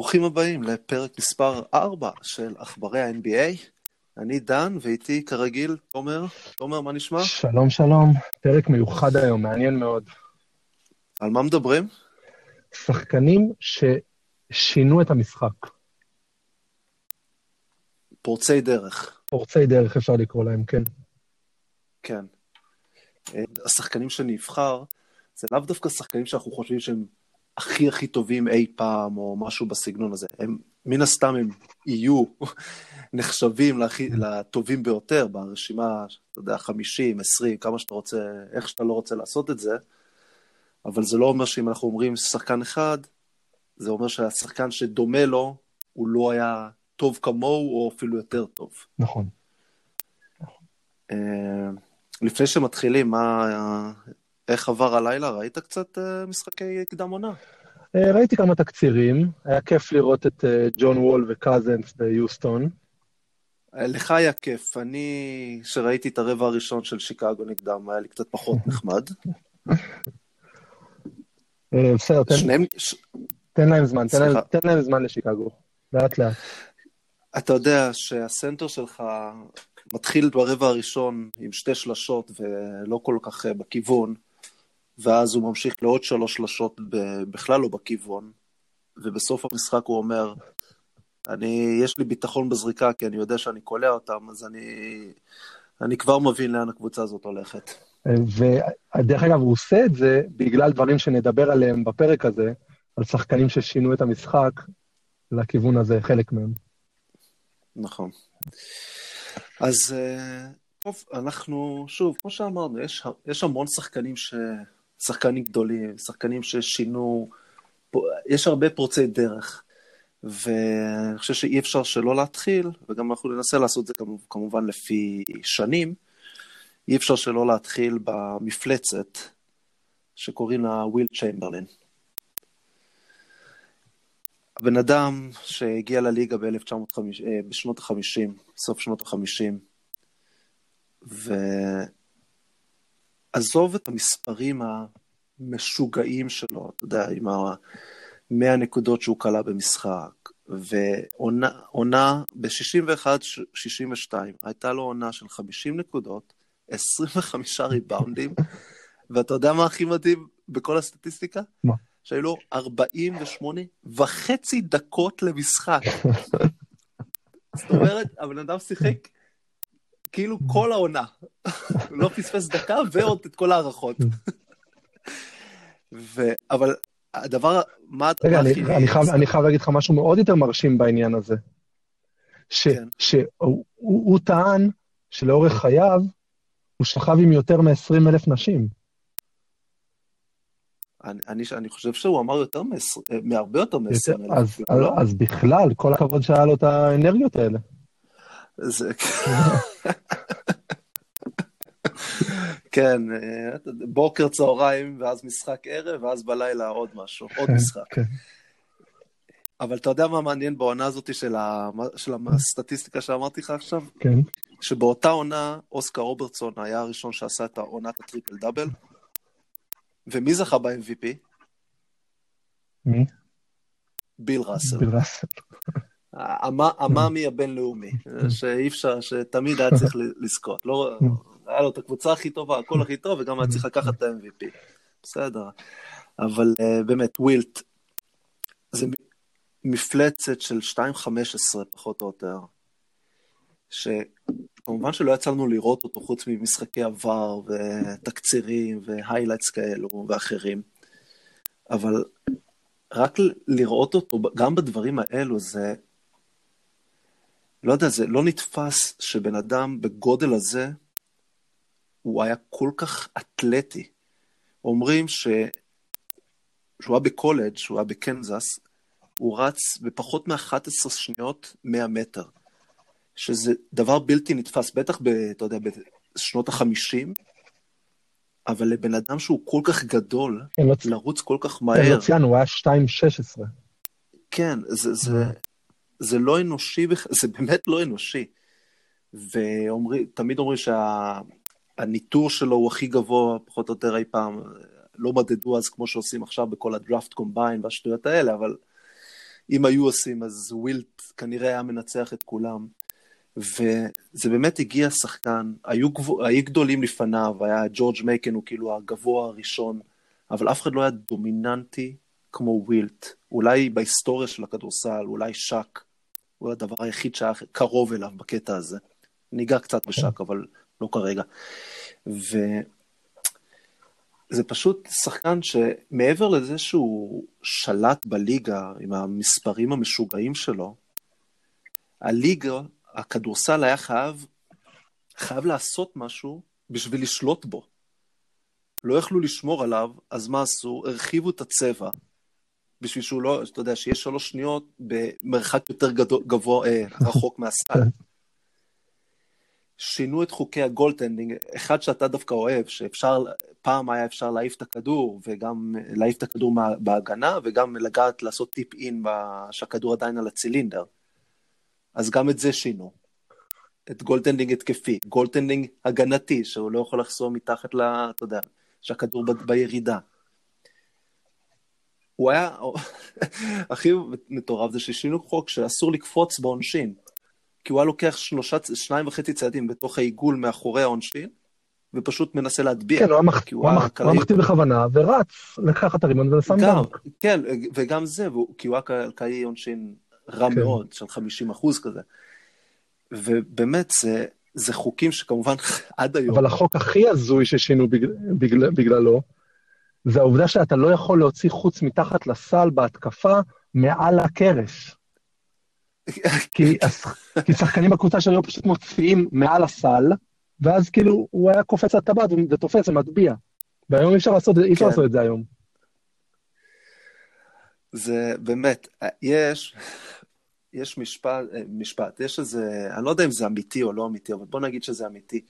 ברוכים הבאים לפרק מספר 4 של עכברי ה-NBA. אני דן, ואיתי כרגיל תומר. תומר, מה נשמע? שלום, שלום. פרק מיוחד היום, מעניין מאוד. על מה מדברים? שחקנים ששינו את המשחק. פורצי דרך. פורצי דרך אפשר לקרוא להם, כן. כן. אה, השחקנים שנבחר, זה לאו דווקא שחקנים שאנחנו חושבים שהם הכי הכי טובים אי פעם, או משהו בסגנון הזה. הם, מן הסתם הם יהיו נחשבים להכי, לטובים ביותר ברשימה, אתה יודע, 50, 20, כמה שאתה רוצה, איך שאתה לא רוצה לעשות את זה, אבל זה לא אומר שאם אנחנו אומרים שחקן אחד, זה אומר שהשחקן שדומה לו, הוא לא היה טוב כמוהו, או אפילו יותר טוב. נכון. Uh, לפני שמתחילים, מה, איך עבר הלילה? ראית קצת uh, משחקי קדם עונה? Uh, ראיתי כמה תקצירים, היה כיף לראות את uh, ג'ון וול וקזנס ביוסטון. לך היה כיף, אני, שראיתי את הרבע הראשון של שיקגו נגדם, היה לי קצת פחות נחמד. בסדר, תן להם זמן, תן להם זמן לשיקגו, לאט לאט. אתה יודע שהסנטר שלך מתחיל ברבע הראשון עם שתי שלשות ולא כל כך בכיוון, ואז הוא ממשיך לעוד שלוש שלשות בכלל לא בכיוון, ובסוף המשחק הוא אומר, אני, יש לי ביטחון בזריקה כי אני יודע שאני קולע אותם, אז אני, אני כבר מבין לאן הקבוצה הזאת הולכת. ודרך אגב, הוא עושה את זה בגלל דברים שנדבר עליהם בפרק הזה, על שחקנים ששינו את המשחק לכיוון הזה, חלק מהם. נכון. אז אה, טוב, אנחנו, שוב, כמו שאמרנו, יש, יש המון שחקנים, ש... שחקנים גדולים, שחקנים ששינו, יש הרבה פורצי דרך. ואני חושב שאי אפשר שלא להתחיל, וגם אנחנו ננסה לעשות את זה כמובן לפי שנים, אי אפשר שלא להתחיל במפלצת שקוראים לה וויל צ'יימברלין. הבן אדם שהגיע לליגה ב- אה, בשנות ה-50, סוף שנות ה-50, ועזוב את המספרים המשוגעים שלו, אתה יודע, עם ה-100 נקודות שהוא כלה במשחק, ועונה ב-61-62, הייתה לו עונה של 50 נקודות, 25 ריבאונדים, ואתה יודע מה הכי מדהים בכל הסטטיסטיקה? מה? שהיו לו 48 וחצי דקות למשחק. זאת אומרת, הבן אדם שיחק כאילו כל העונה. לא פספס דקה ועוד את כל ההערכות. ו... אבל הדבר, מה... רגע, אני, אני, חייב, אני חייב להגיד לך משהו מאוד יותר מרשים בעניין הזה. ש, כן. שהוא הוא, הוא טען שלאורך חייו הוא שכב עם יותר מ-20 אלף נשים. אני, אני, אני חושב שהוא אמר יותר מ- מהרבה יותר מ-20 אלף. אז, אז, לא? אז בכלל, כל הכבוד שהיה לו את האנרגיות האלה. זה... כן, אה, בוקר, צהריים, ואז משחק ערב, ואז בלילה עוד משהו, עוד כן, משחק. כן. אבל אתה יודע מה מעניין בעונה הזאת של, ה... של הסטטיסטיקה שאמרתי לך עכשיו? כן. שבאותה עונה, אוסקר רוברטסון היה הראשון שעשה את עונת הטריפל דאבל, ומי זכה ב-MVP? מי? ביל ראסל. ביל ראסל. המאמי הבינלאומי, שאי אפשר, שתמיד היה צריך לזכות. לא, היה לו את הקבוצה הכי טובה, הכל הכי טוב, וגם היה צריך לקחת את ה-MVP. בסדר. אבל uh, באמת, ווילט, זה מפלצת של 2.15 פחות או יותר, שכמובן שלא יצא לנו לראות אותו חוץ ממשחקי עבר ותקצירים והיילייטס כאלו ואחרים, אבל רק לראות אותו, גם בדברים האלו, זה, לא יודע, זה לא נתפס שבן אדם בגודל הזה, הוא היה כל כך אתלטי. אומרים ש... שהוא היה בקולג', שהוא היה בקנזס, הוא רץ בפחות מ-11 שניות 100 מטר, שזה דבר בלתי נתפס, בטח, ב, אתה יודע, בשנות ה-50, אבל לבן אדם שהוא כל כך גדול, כן, לא לרוץ כל כך מהר. כן, לא ציינו, הוא היה 2.16. כן, זה, זה, זה לא אנושי, זה באמת לא אנושי. ותמיד אומרים שהניטור שה, שלו הוא הכי גבוה, פחות או יותר אי פעם. לא מדדו אז כמו שעושים עכשיו בכל הדראפט קומביין והשטויות האלה, אבל אם היו עושים, אז ווילט כנראה היה מנצח את כולם. וזה באמת הגיע שחקן, היו, גבוה, היו גדולים לפניו, היה ג'ורג' מייקן, הוא כאילו הגבוה הראשון, אבל אף אחד לא היה דומיננטי כמו ווילט. אולי בהיסטוריה של הכדורסל, אולי שק, הוא הדבר היחיד שהיה קרוב אליו בקטע הזה. ניגע קצת בשק, אבל לא כרגע. וזה פשוט שחקן שמעבר לזה שהוא שלט בליגה עם המספרים המשוגעים שלו, הליגה, הכדורסל היה חייב, חייב לעשות משהו בשביל לשלוט בו. לא יכלו לשמור עליו, אז מה עשו? הרחיבו את הצבע, בשביל שהוא לא, אתה יודע, שיש שלוש שניות במרחק יותר גדול, גבוה, אה, רחוק מהסל. שינו את חוקי ה goaltending, אחד שאתה דווקא אוהב, שאפשר, פעם היה אפשר להעיף את הכדור, וגם להעיף את הכדור בהגנה, וגם לגעת, לעשות tip in, שהכדור עדיין על הצילינדר. אז גם את זה שינו. את goaltending התקפי, goaltending הגנתי, שהוא לא יכול לחסום מתחת ל... אתה יודע, שהכדור ב, בירידה. הוא היה, הכי מטורף זה ששינו חוק שאסור לקפוץ בעונשין. כי הוא היה לוקח שלושה, שניים וחצי צעדים בתוך העיגול מאחורי העונשין, ופשוט מנסה להטביע. כן, הוא היה מחטיא בכוונה, ורץ לקח את הרימון ושם דנק. כן, וגם זה, כי הוא היה קלעי עונשין רע כן. מאוד, של 50 אחוז כזה. ובאמת, זה, זה חוקים שכמובן עד היום... אבל החוק הכי הזוי ששינו בגל, בגל, בגללו, זה העובדה שאתה לא יכול להוציא חוץ מתחת לסל בהתקפה מעל הקרש. כי, כי שחקנים בקבוצה שלו פשוט מוציאים מעל הסל, ואז כאילו הוא היה קופץ לטבעת ותופס ומטביע. והיום אי אפשר לעשות, אי אפשר כן. לעשות את זה היום. זה באמת, יש, יש משפט, משפט, יש איזה, אני לא יודע אם זה אמיתי או לא אמיתי, אבל בוא נגיד שזה אמיתי.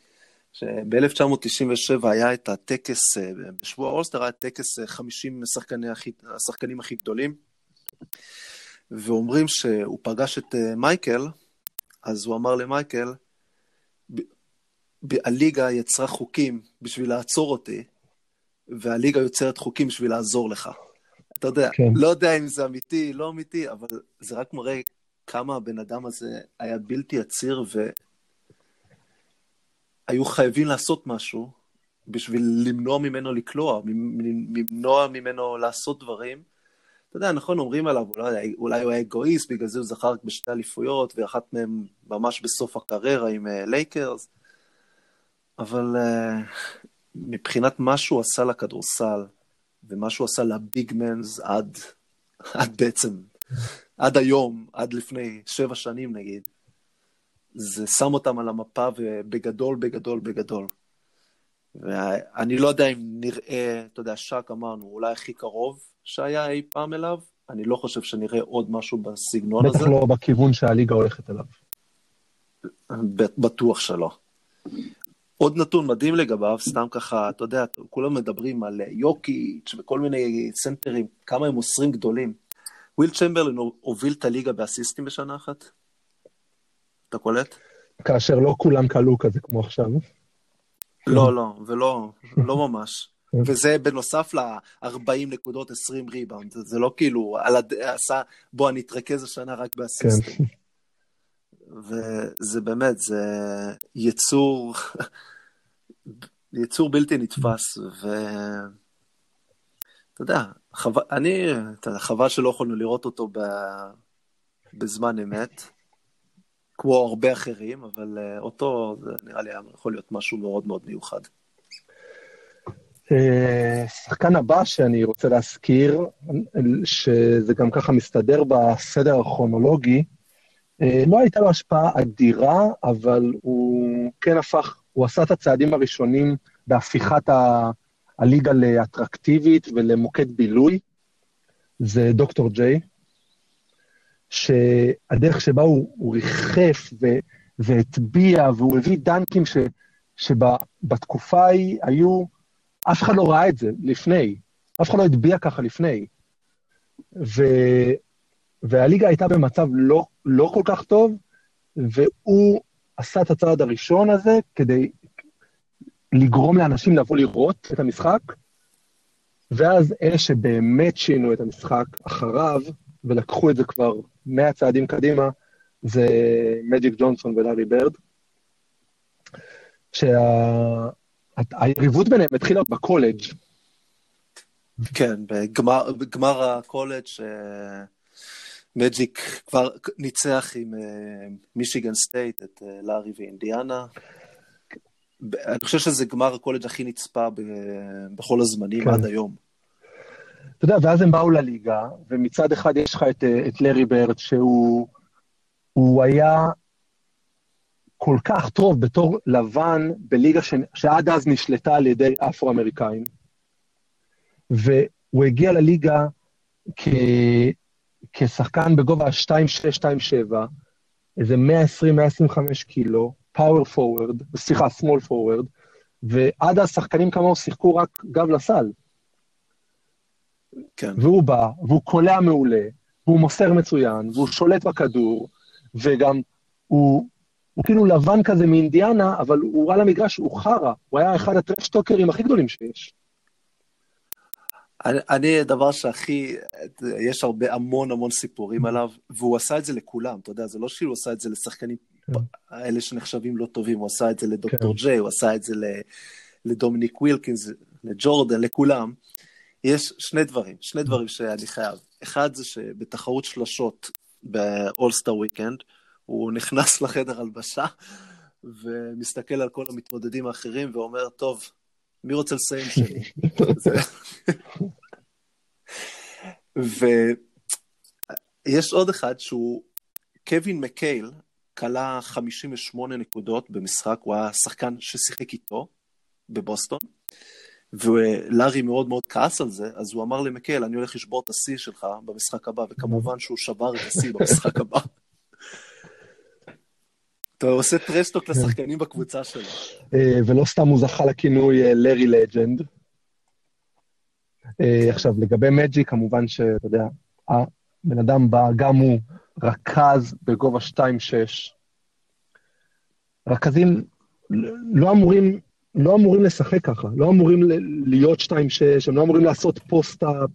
שב-1997 היה את הטקס, בשבוע אולסטר היה טקס 50 השחקנים הכי, השחקנים הכי גדולים, ואומרים שהוא פגש את אה, מייקל, אז הוא אמר למייקל, הליגה יצרה חוקים בשביל לעצור אותי, והליגה יוצרת חוקים בשביל לעזור לך. אתה יודע, כן. לא יודע אם זה אמיתי, לא אמיתי, אבל זה רק מראה כמה הבן אדם הזה היה בלתי עציר, והיו חייבים לעשות משהו בשביל למנוע ממנו לקלוע, למנוע ממנו לעשות דברים. אתה יודע, נכון, אומרים עליו, אולי, אולי הוא היה אגואיסט, בגלל זה הוא זכר רק בשתי אליפויות, ואחת מהן ממש בסוף הקריירה עם לייקרס, uh, אבל uh, מבחינת מה שהוא עשה לכדורסל, ומה שהוא עשה לביג מנס עד, עד בעצם, עד היום, עד לפני שבע שנים נגיד, זה שם אותם על המפה ובגדול, בגדול, בגדול. ואני לא יודע אם נראה, אתה יודע, שק אמרנו, אולי הכי קרוב שהיה אי פעם אליו, אני לא חושב שנראה עוד משהו בסגנון בטח הזה. בטח לא בכיוון שהליגה הולכת אליו. בטוח שלא. עוד נתון מדהים לגביו, סתם ככה, אתה יודע, כולם מדברים על יוקיץ' וכל מיני סנטרים, כמה הם מוסרים גדולים. וויל צ'מברלין הוביל את הליגה באסיסטים בשנה אחת? אתה קולט? כאשר לא כולם קלעו כזה כמו עכשיו. לא, לא, ולא, לא ממש. וזה בנוסף ל-40 נקודות, 20 ריבאונד. זה לא כאילו, על הד... עשה, בוא, אני אתרכז השנה רק באסיסטים. כן. וזה באמת, זה יצור, יצור בלתי נתפס, ואתה יודע, חו... אני, אתה יודע, חבל שלא יכולנו לראות אותו ב... בזמן אמת, כמו הרבה אחרים, אבל אה, אותו, זה נראה לי יכול להיות משהו מאוד מאוד מיוחד. אה, שחקן הבא שאני רוצה להזכיר, שזה גם ככה מסתדר בסדר הכרונולוגי, אה, לא הייתה לו השפעה אדירה, אבל הוא כן הפך, הוא עשה את הצעדים הראשונים בהפיכת ה, הליגה לאטרקטיבית ולמוקד בילוי, זה דוקטור ג'יי, שהדרך שבה הוא, הוא ריחף ו, והטביע, והוא הביא דנקים ש, שבתקופה ההיא היו, אף אחד לא ראה את זה לפני, אף אחד לא הטביע ככה לפני. ו, והליגה הייתה במצב לא, לא כל כך טוב, והוא עשה את הצעד הראשון הזה כדי לגרום לאנשים לבוא לראות את המשחק, ואז אלה שבאמת שינו את המשחק אחריו, ולקחו את זה כבר 100 צעדים קדימה, זה מג'יק ג'ונסון ולארי ברד. שהיריבות ביניהם התחילה בקולג'. כן, בגמר, בגמר הקולג' מג'יק כבר ניצח עם מישיגן סטייט את לארי ואינדיאנה. אני חושב שזה גמר הקולג' הכי נצפה בכל הזמנים כן. עד היום. אתה יודע, ואז הם באו לליגה, ומצד אחד יש לך את, את לארי ברד, שהוא היה כל כך טוב בתור לבן בליגה ש, שעד אז נשלטה על ידי אפרו-אמריקאים, והוא הגיע לליגה כ, כשחקן בגובה 2.6-2.7, איזה 120-125 קילו, פאוור פורוורד, סליחה, סמול פורוורד, ועד אז שחקנים כמוהו שיחקו רק גב לסל. כן. והוא בא, והוא קולע מעולה, והוא מוסר מצוין, והוא שולט בכדור, וגם הוא, הוא כאילו לבן כזה מאינדיאנה, אבל הוא רע למגרש, הוא חרא, הוא היה אחד הטרשטוקרים הכי גדולים שיש. אני, אני, הדבר שהכי, יש הרבה, המון המון סיפורים עליו, והוא עשה את זה לכולם, אתה יודע, זה לא שהוא עשה את זה לשחקנים כן. האלה שנחשבים לא טובים, הוא עשה את זה לדוקטור כן. ג'יי, הוא עשה את זה לדומיניק ווילקינס, לג'ורדן, לכולם. יש שני דברים, שני דברים שאני חייב. אחד זה שבתחרות שלשות באולסטר וויקנד, הוא נכנס לחדר הלבשה ומסתכל על כל המתמודדים האחרים ואומר, טוב, מי רוצה לסיים שני? ויש עוד אחד שהוא, קווין מקייל, כלה 58 נקודות במשחק, הוא היה שחקן ששיחק איתו בבוסטון, ולארי מאוד מאוד כעס על זה, אז הוא אמר למקהייל, אני הולך לשבור את השיא שלך במשחק הבא, וכמובן שהוא שבר את השיא במשחק הבא. אתה עושה trash talk לשחקנים בקבוצה שלו. אה, ולא סתם הוא זכה לכינוי לארי אה, Legend. אה, עכשיו, לגבי מג'יק, כמובן שאתה יודע, הבן אדם בא, גם הוא רכז בגובה 2-6. רכזים לא אמורים לא אמורים לשחק ככה, לא אמורים להיות 2-6, הם לא אמורים לעשות post-up.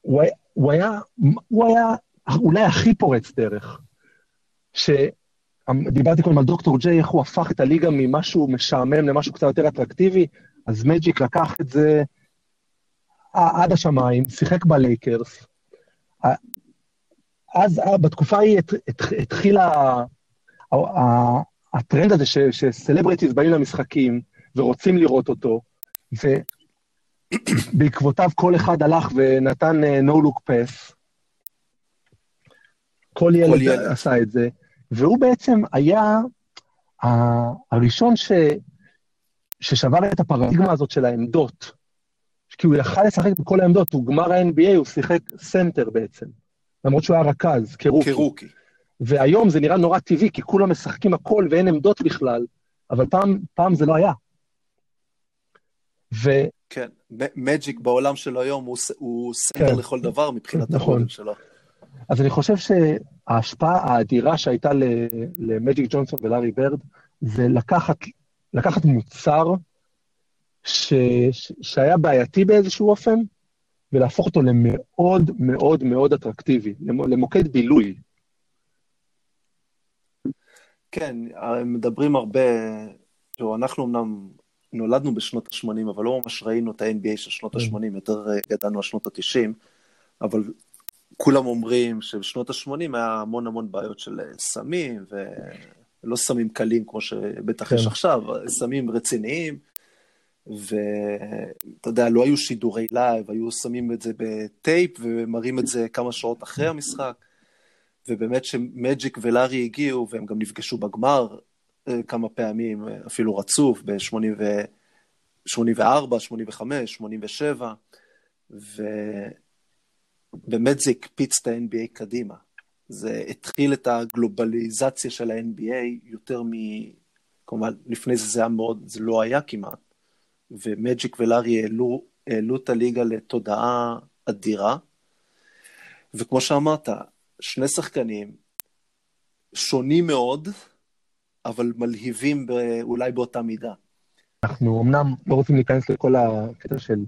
הוא, הוא הוא היה אולי הכי פורץ דרך. שדיברתי קודם על דוקטור ג'יי, איך הוא הפך את הליגה ממשהו משעמם למשהו קצת יותר אטרקטיבי, אז מג'יק לקח את זה עד השמיים, שיחק בלייקרס. אז בתקופה ההיא התחילה הטרנד הזה שסלבריטיז באים למשחקים ורוצים לראות אותו, ובעקבותיו כל אחד הלך ונתן uh, no look pass. כל ילד, כל ילד עשה את זה, והוא בעצם היה הראשון ש, ששבר את הפרדיגמה הזאת של העמדות. כי הוא יכל לשחק בכל העמדות, בגמר ה-NBA, הוא שיחק סנטר בעצם. למרות שהוא היה רכז, כ rookie. כ rookie. והיום זה נראה נורא טבעי, כי כולם משחקים הכל ואין עמדות בכלל, אבל פעם, פעם זה לא היה. ו... כן, מג'יק בעולם של היום הוא, הוא סנטר כן. לכל דבר מבחינת נכון. הגודל שלו. אז אני חושב שההשפעה האדירה שהייתה למג'יק ג'ונסון ולארי ברד, זה לקחת, לקחת מוצר ש, ש, שהיה בעייתי באיזשהו אופן, ולהפוך אותו למאוד מאוד מאוד אטרקטיבי, למוקד בילוי. כן, מדברים הרבה, תראו, אנחנו אמנם נולדנו בשנות ה-80, אבל לא ממש ראינו את ה-NBA של שנות כן. ה-80, יותר גדלנו על שנות ה-90, אבל כולם אומרים שבשנות ה-80 היה המון המון בעיות של סמים, ולא סמים קלים כמו שבטח כן. יש עכשיו, סמים רציניים, ואתה יודע, לא היו שידורי live, היו שמים את זה בטייפ ומראים את זה כמה שעות אחרי המשחק. ובאמת כשמג'יק ולארי הגיעו, והם גם נפגשו בגמר אה, כמה פעמים, אה, אפילו רצוף, ב-84, 85, 87, ובאמת זה הקפיץ את ה-NBA קדימה. זה התחיל את הגלובליזציה של ה-NBA יותר מ... כלומר, לפני זה זה היה מאוד, זה לא היה כמעט. ומג'יק ולארי העלו, העלו את הליגה לתודעה אדירה. וכמו שאמרת, שני שחקנים שונים מאוד, אבל מלהיבים אולי באותה מידה. אנחנו אמנם לא רוצים להיכנס לכל הקטע של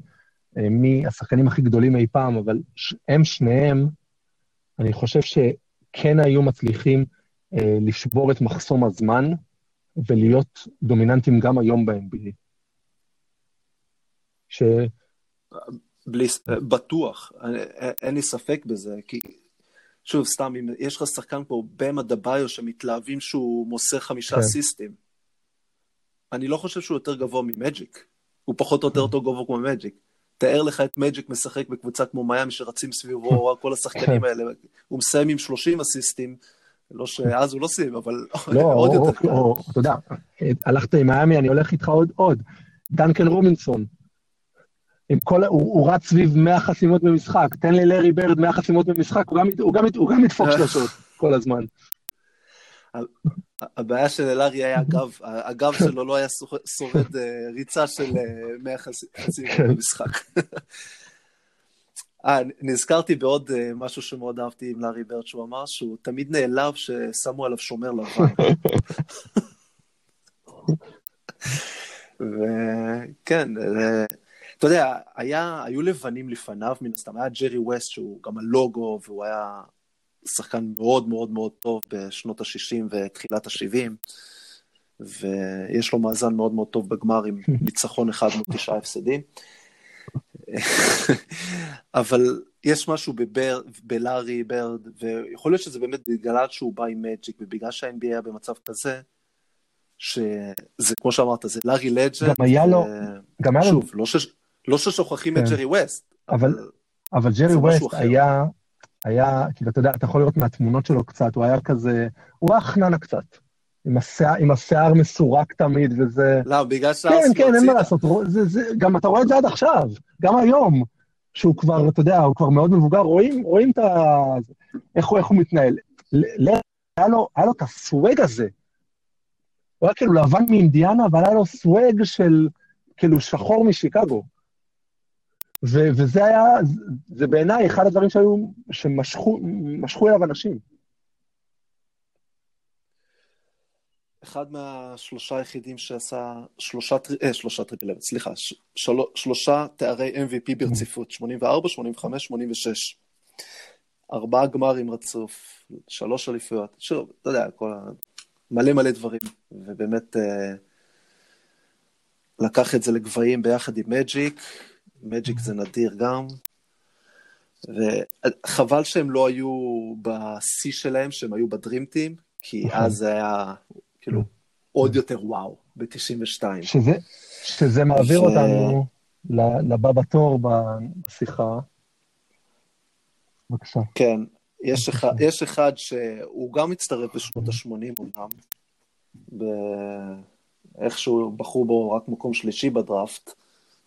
אה, מי השחקנים הכי גדולים אי פעם, אבל הם שניהם, אני חושב שכן היו מצליחים אה, לשבור את מחסום הזמן ולהיות דומיננטים גם היום ב-NBA. ש... בלי, בטוח, אין לי ספק בזה, כי שוב, סתם, אם יש לך שחקן פה, במה דביו, שמתלהבים שהוא מוסר חמישה כן. אסיסטים, אני לא חושב שהוא יותר גבוה ממג'יק. הוא פחות או יותר אותו גבוה כמו מג'יק. תאר לך את מג'יק משחק בקבוצה כמו מיאמי שרצים סביבו כל השחקנים האלה. הוא מסיים עם 30 אסיסטים, לא שאז הוא לא סיים, אבל לא, עוד יותר קל. אתה יודע, הלכת עם מיאמי, אני הולך איתך עוד עוד. דנקן רובינסון, עם כל, הוא, הוא רץ סביב 100 חסימות במשחק, תן לי לארי ברד 100 חסימות במשחק, הוא גם, הוא גם, הוא גם ידפוק שלושות כל הזמן. הבעיה של אלארי היה הגב, הגב שלו לא היה שורד אה, ריצה של 100 אה, חסימות כן. במשחק. אה, נזכרתי בעוד אה, משהו שמאוד אהבתי עם לארי ברד, שהוא אמר שהוא תמיד נעלב ששמו עליו שומר לבן. וכן, אתה יודע, היה, היו לבנים לפניו מן הסתם, היה ג'רי ווסט שהוא גם הלוגו והוא היה שחקן מאוד מאוד מאוד טוב בשנות ה-60 ותחילת ה-70, ויש לו מאזן מאוד מאוד טוב בגמר עם ניצחון אחד מול תשעה הפסדים. אבל יש משהו בבר, בלארי ברד, ויכול להיות שזה באמת בגלל שהוא בא עם מג'יק, ובגלל שה-NBA היה במצב כזה, שזה כמו שאמרת, זה לארי לג'נד. גם היה לו, גם היה לו... שוב, לא, ש... לא ששוכחים כן. את ג'רי ווסט. אבל, אבל, אבל ג'רי ווסט היה, היה, כאילו, אתה יודע, אתה יכול לראות מהתמונות שלו קצת, הוא היה כזה, הוא היה חננה קצת. עם השיער, עם השיער מסורק תמיד, וזה... לא, בגלל שהשיער כן, כן, אין מה לעשות. זה, זה, גם אתה רואה את זה עד עכשיו, גם היום, שהוא כבר, אתה יודע, הוא כבר מאוד מבוגר, רואים, רואים את ה... איך הוא, איך הוא מתנהל. היה לו, היה לו את הסוואג הזה. הוא היה כאילו לבן מאינדיאנה, אבל היה לו סוואג של, כאילו, שחור משיקגו. ו- וזה היה, זה בעיניי אחד הדברים שהיו, שמשכו אליו אנשים. אחד מהשלושה היחידים שעשה שלושה, אה, שלושה triple סליחה, של, שלושה תארי MVP ברציפות, 84, 85, 86. ארבעה גמרים רצוף, שלוש אליפויות, שוב, אתה יודע, כל ה... מלא מלא דברים, ובאמת אה, לקח את זה לגבהים ביחד עם מג'יק, מג'יק זה נדיר גם, וחבל שהם לא היו בשיא שלהם, שהם היו בדרימטים, כי נכון. אז זה היה כאילו עוד יותר וואו, ב-92. שזה, שזה מעביר ו... אותנו לבא בתור בשיחה. בבקשה. כן, יש אחד, יש אחד שהוא גם מצטרף בשנות ה-80 אומנם, איכשהו בחרו בו רק מקום שלישי בדראפט,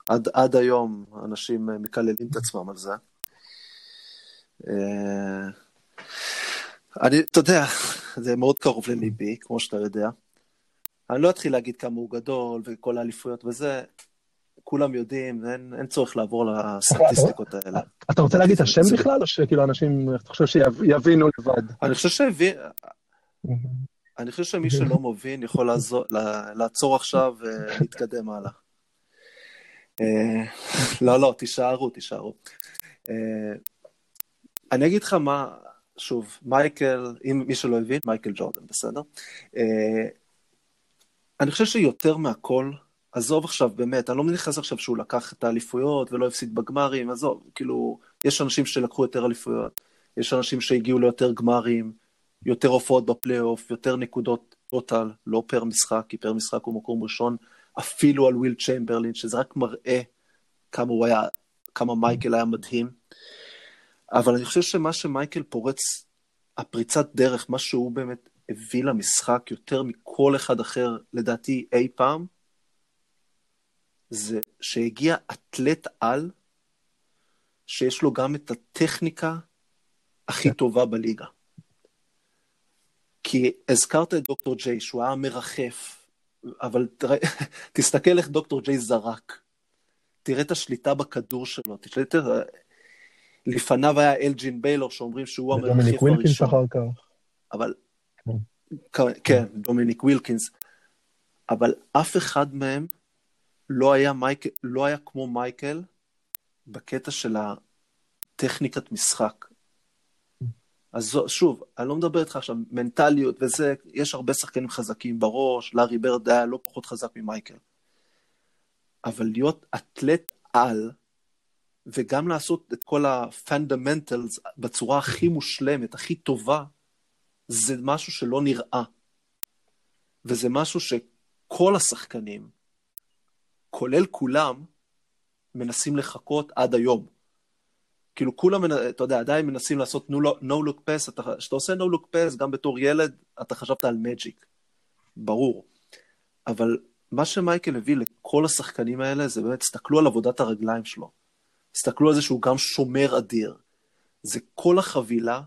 עד, עד היום אנשים מקללים את עצמם על זה. אה, אני, אתה יודע, זה מאוד קרוב לליבי, כמו שאתה יודע. אני לא אתחיל להגיד כמה הוא גדול וכל האליפויות וזה, כולם יודעים, אין, אין צורך לעבור לסטטיסטיקות האלה. אתה רוצה להגיד את השם בכלל, או שכאילו אנשים, אתה חושב שיבינו לבד? אני חושב שהבין... אני חושב שמי שלא מבין יכול לעזור, לעצור עכשיו ולהתקדם הלאה. אה, לא, לא, תישארו, תישארו. אה, אני אגיד לך מה, שוב, מייקל, אם מי שלא הבין, מייקל ג'ורדן, בסדר? אה, אני חושב שיותר מהכל, עזוב עכשיו, באמת, אני לא נכנס עכשיו שהוא לקח את האליפויות ולא הפסיד בגמרים, עזוב, כאילו, יש אנשים שלקחו יותר אליפויות, יש אנשים שהגיעו ליותר גמרים, יותר הופעות בפלייאוף, יותר נקודות total, לא פר משחק, כי פר משחק הוא מקום ראשון, אפילו על וויל צ'יימברלין, שזה רק מראה כמה הוא היה, כמה מייקל היה מדהים. אבל אני חושב שמה שמייקל פורץ, הפריצת דרך, מה שהוא באמת הביא למשחק יותר מכל אחד אחר, לדעתי, אי פעם, זה שהגיע אתלט על, שיש לו גם את הטכניקה הכי כן. טובה בליגה. כי הזכרת את דוקטור ג'יי, שהוא היה מרחף, אבל תראה, תסתכל איך דוקטור ג'יי זרק. תראה את השליטה בכדור שלו, תראה את... לפניו היה אלג'ין ביילור, שאומרים שהוא המרחף הראשון. דומיניק ווילקינס אחר כך. אבל... כן, כן דומיניק ווילקינס. אבל אף אחד מהם לא היה, מייק, לא היה כמו מייקל בקטע של הטכניקת משחק. אז שוב, אני לא מדבר איתך עכשיו מנטליות וזה, יש הרבה שחקנים חזקים בראש, לארי ברד היה לא פחות חזק ממייקל. אבל להיות אתלט על, וגם לעשות את כל ה-fundamentals בצורה הכי מושלמת, הכי טובה, זה משהו שלא נראה. וזה משהו שכל השחקנים, כולל כולם, מנסים לחכות עד היום. כאילו כולם, אתה יודע, עדיין מנסים לעשות no look pass, כשאתה עושה no look pass גם בתור ילד, אתה חשבת על מג'יק, ברור. אבל מה שמייקל הביא לכל השחקנים האלה, זה באמת, תסתכלו על עבודת הרגליים שלו. תסתכלו על זה שהוא גם שומר אדיר. זה כל החבילה,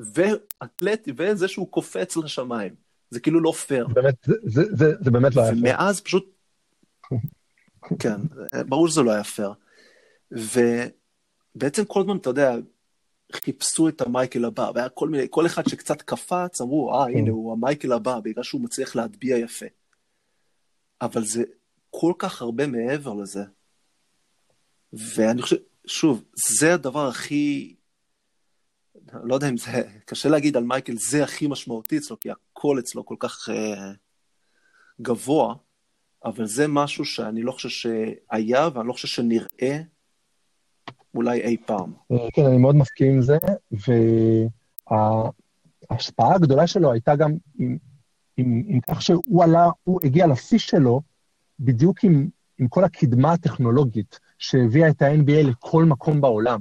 ואתלטי, וזה שהוא קופץ לשמיים. זה כאילו לא פייר. באמת, זה, זה, זה, זה באמת לא היה פייר. ומאז פשוט... כן, ברור שזה לא היה פייר. ובעצם כל הזמן, אתה יודע, חיפשו את המייקל הבא, והיה כל מיני, כל אחד שקצת קפץ, אמרו, אה, הנה, הוא המייקל הבא, בגלל שהוא מצליח להטביע יפה. אבל זה כל כך הרבה מעבר לזה. ואני חושב, שוב, זה הדבר הכי, לא יודע אם זה, קשה להגיד על מייקל, זה הכי משמעותי אצלו, כי הכל אצלו כל כך uh, גבוה, אבל זה משהו שאני לא חושב שהיה, ואני לא חושב שנראה אולי אי פעם. אה, כן, אני מאוד מסכים עם זה, וההשפעה הגדולה שלו הייתה גם עם, עם, עם כך שהוא עלה, הוא הגיע לשיא שלו בדיוק עם, עם כל הקדמה הטכנולוגית שהביאה את ה-NBA לכל מקום בעולם.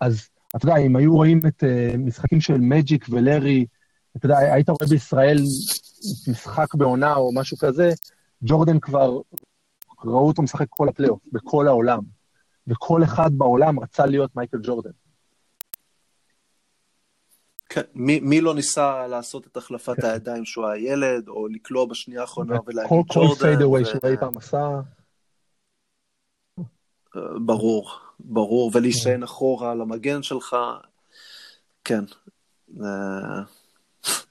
אז אתה יודע, אם היו רואים את uh, משחקים של מג'יק ולארי, אתה יודע, היית רואה בישראל משחק בעונה או משהו כזה, ג'ורדן כבר, ראו אותו משחק כל הפלייאוף, בכל העולם. וכל אחד בעולם רצה להיות מייקל ג'ורדן. כן, מי, מי לא ניסה לעשות את החלפת כן. הידיים שהוא היה ילד, או לקלוע בשנייה האחרונה ולהגיד ג'ורדן. כל פייד אווי שהוא אי פעם עשה. ברור, ברור, ולהישען. אחורה על המגן שלך, כן. אה,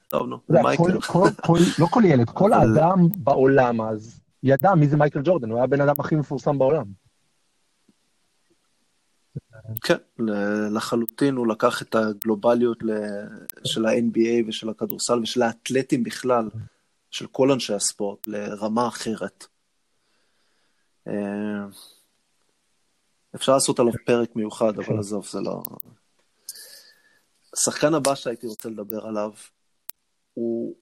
טוב, נו, מייקל. לא כל ילד, כל האדם בעולם אז ידע מי זה מייקל ג'ורדן, הוא היה הבן אדם הכי מפורסם בעולם. כן, לחלוטין הוא לקח את הגלובליות של ה-NBA ושל הכדורסל ושל האתלטים בכלל, של כל אנשי הספורט, לרמה אחרת. אה, אפשר לעשות עליו פרק מיוחד, אבל עזוב, זה לא... השחקן הבא שהייתי רוצה לדבר עליו, הוא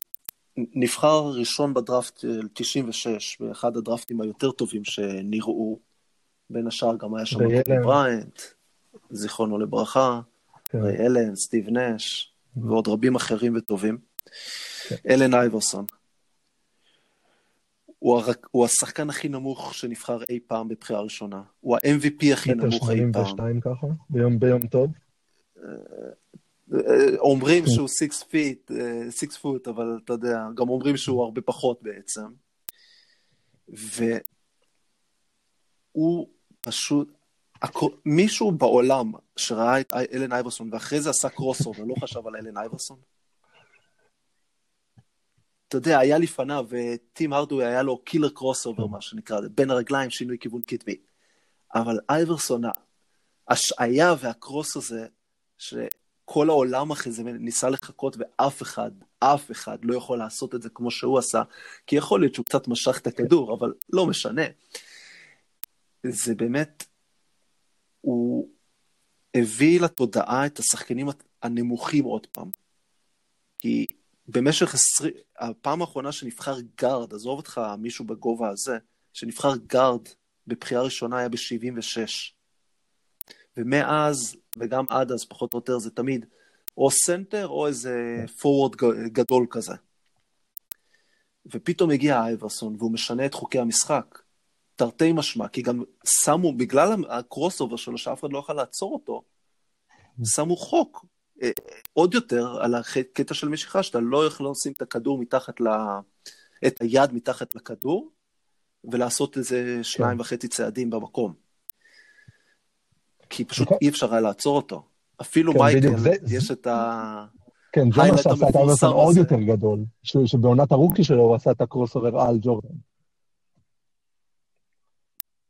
נבחר ראשון בדראפט 96, באחד הדראפטים היותר טובים שנראו. בין השאר גם היה שם קובי בריינט, זיכרונו לברכה, כן. ריי אלן, סטיב נאש, mm-hmm. ועוד רבים אחרים וטובים. כן. אלן אייברסון. הוא, הר... הוא השחקן הכי נמוך שנבחר אי פעם בבחירה ראשונה. הוא ה-MVP הכי נמוך אי פעם. מטר 82 ככה, ביום, ביום טוב. אה, אה, אומרים שהוא 6 feet, 6 foot, אבל אתה יודע, גם אומרים שהוא הרבה פחות בעצם. והוא פשוט, מישהו בעולם שראה את אלן אייברסון ואחרי זה עשה crossover, לא חשב על אלן אייברסון? אתה יודע, היה לפניו, וטים הארדווי היה לו killer crossover, מה שנקרא, בין הרגליים, שינוי כיוון קדמי. אבל אייברסון, ההשהיה וה cross הזה, שכל העולם אחרי זה ניסה לחקות, ואף אחד, אף אחד לא יכול לעשות את זה כמו שהוא עשה, כי יכול להיות שהוא קצת משך את הכדור, אבל לא משנה. זה באמת, הוא הביא לתודעה את השחקנים הנמוכים עוד פעם. כי במשך עשרים, הפעם האחרונה שנבחר גארד, עזוב אותך מישהו בגובה הזה, שנבחר גארד בבחירה ראשונה היה ב-76. ומאז, וגם עד אז, פחות או יותר, זה תמיד או סנטר או איזה forward גדול כזה. ופתאום הגיע אייברסון והוא משנה את חוקי המשחק. תרתי משמע, כי גם שמו, בגלל הקרוס אובר שלו, שאף אחד לא יכול לעצור אותו, שמו חוק אה, עוד יותר על הקטע של משיכה, שאתה לא יכול לשים את הכדור מתחת ל... את היד מתחת לכדור, ולעשות איזה שניים כן. וחצי צעדים במקום. כי פשוט אי אפשר היה לעצור אותו. אפילו כן, מייקל, זה, יש את ה... כן, זה מה שעשה את אייברסון עוד יותר גדול, שבעונת ה rookie שלו הוא עשה את ה crossover על ג'ורדן.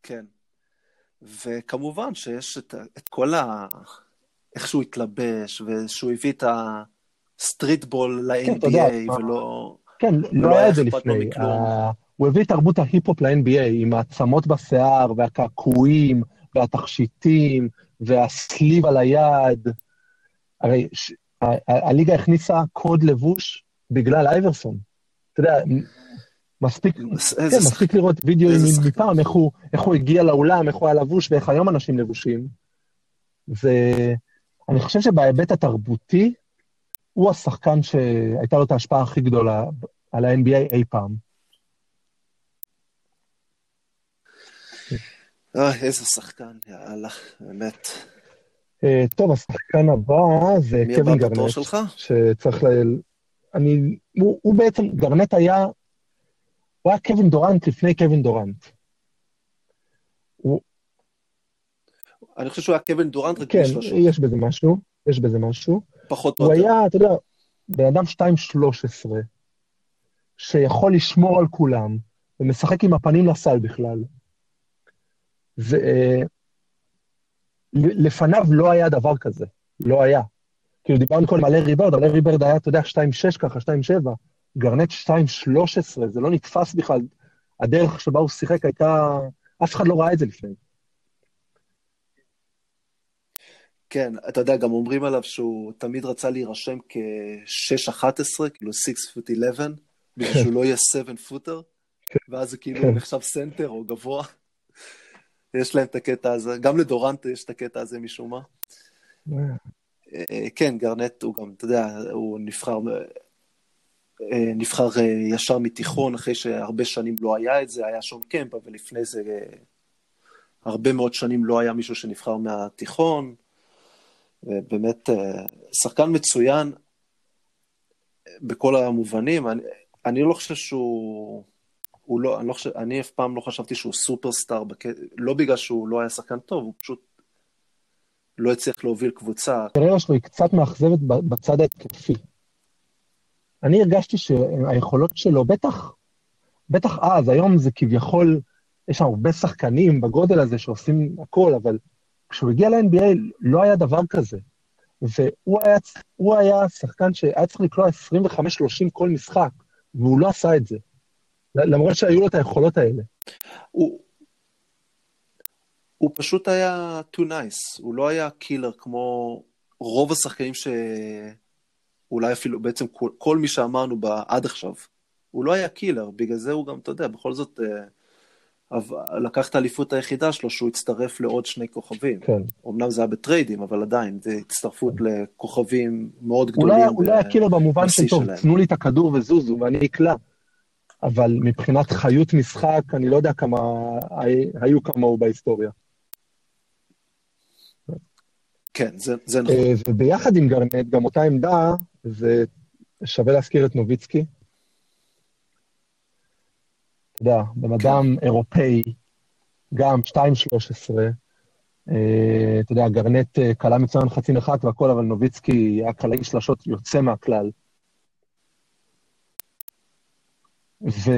כן. וכמובן שיש את, את כל ה... איך שהוא התלבש, ושהוא הביא את ה streetball ל-NBA, כן, ולא... כן, לא, היה את זה לפני. Uh, הוא הביא את תרבות ההיפ-הופ ל-NBA, עם הצמות בשיער, והקעקועים, והתכשיטים, והסליב על היד. הרי ש... הליגה הכניסה קוד לבוש בגלל אייברסון. אתה יודע, מספיק, כן, מספיק לראות וידאוים מפעם, איך הוא, איך הוא הגיע לאולם, איך הוא היה לבוש ואיך היום אנשים לבושים. ואני חושב שבהיבט התרבותי, הוא השחקן שהייתה לו את ההשפעה הכי גדולה על ה-NBA אי פעם. אוי, איזה שחקן, יאללה, באמת. אה, טוב, השחקן הבא זה קווין גרנט. מי הבא בתור שלך? שצריך ל... אני... הוא, הוא בעצם, גרנט היה... הוא היה קווין דורנט לפני קווין דורנט. הוא... אני חושב שהוא היה קווין דורנט רק כן, יש בזה משהו, יש בזה משהו. פחות או יותר. הוא היה, אתה יודע, בן אדם 2-13, שיכול לשמור על כולם, ומשחק עם הפנים לסל בכלל. ולפניו לא היה דבר כזה, לא היה. כאילו דיברנו קודם על ארי ברד, אבל ארי ברד היה, אתה יודע, 2-6 ככה, 2-7. גרנט 2-13, זה לא נתפס בכלל. הדרך שבה הוא שיחק הייתה... אף אחד לא ראה את זה לפני. כן, אתה יודע, גם אומרים עליו שהוא תמיד רצה להירשם כ-6-11, כאילו 6 foot 11, בגלל שהוא לא יהיה 7 footer, כן. ואז זה כאילו. נחשב סנטר או גבוה. יש להם את הקטע הזה, גם לדורנט יש את הקטע הזה משום מה. אה, כן, גארנט הוא גם, אתה יודע, הוא נבחר, אה, נבחר אה, ישר מתיכון, אחרי שהרבה שנים לא היה את זה, היה שון קמפ, אבל לפני זה הרבה מאוד שנים לא היה מישהו שנבחר מהתיכון. ובאמת, שחקן מצוין בכל המובנים. אני, אני לא חושב שהוא... הוא לא, אני, לא חושב, אני אף פעם לא חשבתי שהוא סופרסטאר, בק... לא בגלל שהוא לא היה שחקן טוב, הוא פשוט לא הצליח להוביל קבוצה. הקריירה שלו היא קצת מאכזבת בצד ההתקפי. אני הרגשתי שהיכולות שלו, בטח, בטח אז, היום זה כביכול, יש שם הרבה שחקנים בגודל הזה שעושים הכל, אבל כשהוא הגיע ל-NBA לא היה דבר כזה. והוא היה, היה שחקן שהיה צריך לקלוע 25-30 כל משחק, והוא לא עשה את זה. למרות שהיו לו את היכולות האלה. הוא, הוא פשוט היה too nice, הוא לא היה קילר כמו רוב השחקנים שאולי אפילו בעצם כל, כל מי שאמרנו עד עכשיו. הוא לא היה קילר, בגלל זה הוא גם, אתה יודע, בכל זאת אה, לקח את האליפות היחידה שלו שהוא הצטרף לעוד שני כוכבים. כן. אמנם זה היה בטריידים, אבל עדיין, זה הצטרפות כן. לכוכבים מאוד גדולים. אולי, אולי היה קילר במובן של טוב, תנו לי את הכדור וזוזו ואני אקלע. אבל מבחינת חיות משחק, אני לא יודע כמה היו כמוהו בהיסטוריה. כן, זה, זה נכון. אה, וביחד עם גרנט, גם אותה עמדה, זה שווה להזכיר את נוביצקי. אתה יודע, בן כן. אדם אירופאי, גם 2-13, אה, אתה יודע, גרנט כלה אה, מצוין חצי נחת והכל, אבל נוביצקי היה קלעי שלשות יוצא מהכלל. ו...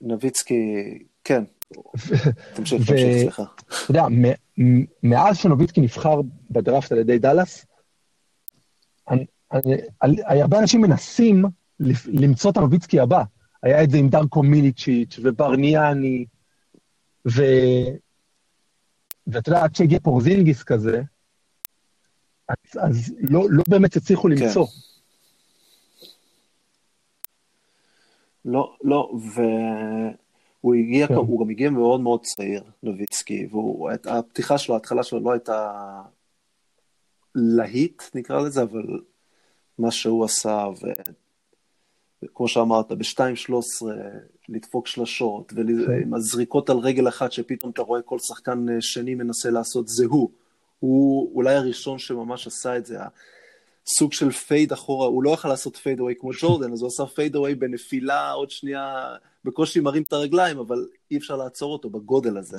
נוביצקי, כן. תמשיך, תמשיך, סליחה. אתה יודע, מאז שנוביצקי נבחר בדראפט על ידי דאלאס, הרבה אנשים מנסים למצוא את הנוביצקי הבא. היה את זה עם דרקו מיליצ'יץ' וברניאני, ו... ואתה יודע, עד שהגיע פורזינגיס כזה, אז, אז לא, לא באמת הצליחו כן. למצוא. לא, לא, והוא הגיע, כן. הוא גם הגיע מאוד מאוד צעיר, נוביצקי, והפתיחה שלו, ההתחלה שלו לא הייתה להיט, נקרא לזה, אבל מה שהוא עשה, וכמו שאמרת, ב-2,13 לדפוק שלשות, ועם כן. הזריקות על רגל אחת, שפתאום אתה רואה כל שחקן שני מנסה לעשות, זה הוא. הוא אולי הראשון שממש עשה את זה. סוג של fade אחורה, הוא לא יכול לעשות fadeaway כמו ג'ורדן, אז הוא עשה fadeaway בנפילה, עוד שנייה, בקושי מרים את הרגליים, אבל אי אפשר לעצור אותו בגודל הזה.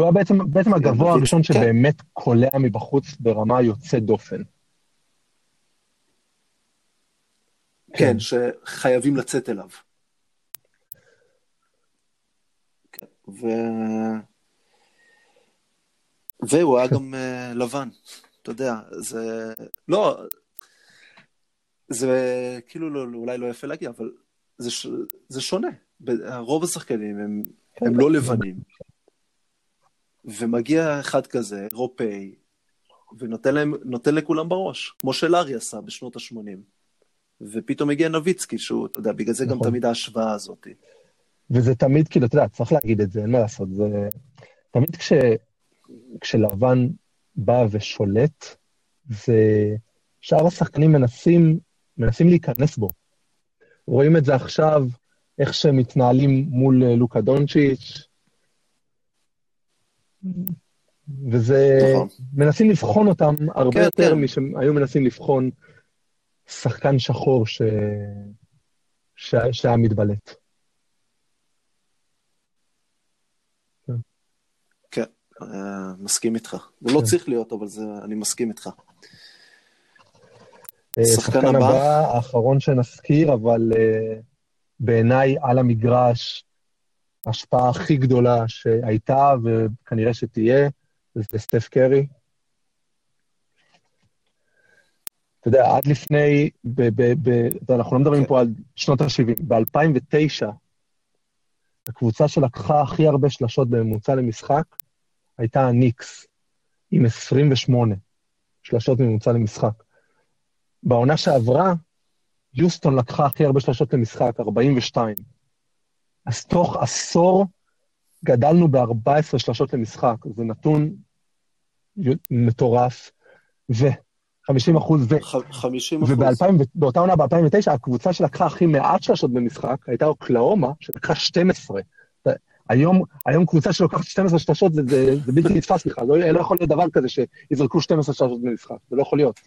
והוא היה בעצם, בעצם הגבוה הראשון כן. שבאמת קולע מבחוץ ברמה יוצאת דופן. כן, שחייבים לצאת אליו. ו... והוא היה גם uh, לבן, אתה יודע, זה... לא, זה כאילו לא, אולי לא יפה להגיד, אבל זה, ש... זה שונה. רוב השחקנים הם, הם לא לבנים. ומגיע אחד כזה, אירופאי, ונותן להם, לכולם בראש, כמו שלארי עשה בשנות ה-80. ופתאום הגיע נביצקי, שהוא, אתה יודע, בגלל זה נכון. גם תמיד ההשוואה הזאת. וזה תמיד, כאילו, אתה יודע, צריך להגיד את זה, אין מה לעשות, זה... תמיד כש... כשלבן בא ושולט, זה... שאר השחקנים מנסים, מנסים להיכנס בו. רואים את זה עכשיו, איך שהם מתנהלים מול אה, לוקה דונצ'יץ', וזה... נכון. מנסים לבחון אותם הרבה כן, יותר כן. משהיו מנסים לבחון שחקן שחור ש... ש... שהיה מתבלט. כן, אה, מסכים איתך. זה לא כן. צריך להיות, אבל זה, אני מסכים איתך. אה, שחקן הבא, האחרון שנזכיר, אבל uh, בעיניי על המגרש, ההשפעה הכי גדולה שהייתה וכנראה שתהיה, זה סטף קרי. אתה יודע, עד לפני, ב, ב, ב, אנחנו לא מדברים פה על שנות ה-70, ב-2009, הקבוצה שלקחה הכי הרבה שלשות בממוצע למשחק הייתה הניקס, עם 28 שלשות ממוצע למשחק. בעונה שעברה, יוסטון לקחה הכי הרבה שלשות למשחק, 42. אז תוך עשור גדלנו ב-14 שלשות למשחק, זה נתון מטורף, ו... 50 אחוז, ו... 50 אחוז. ובאותה עונה, ב-2009, הקבוצה שלקחה הכי מעט שלשות במשחק הייתה אוקלאומה, שלקחה 12. היום, היום קבוצה שלוקחת 12 שלשות זה, זה, זה בלתי נתפס בכלל, לא, לא יכול להיות דבר כזה שיזרקו 12 שלשות במשחק, זה לא יכול להיות.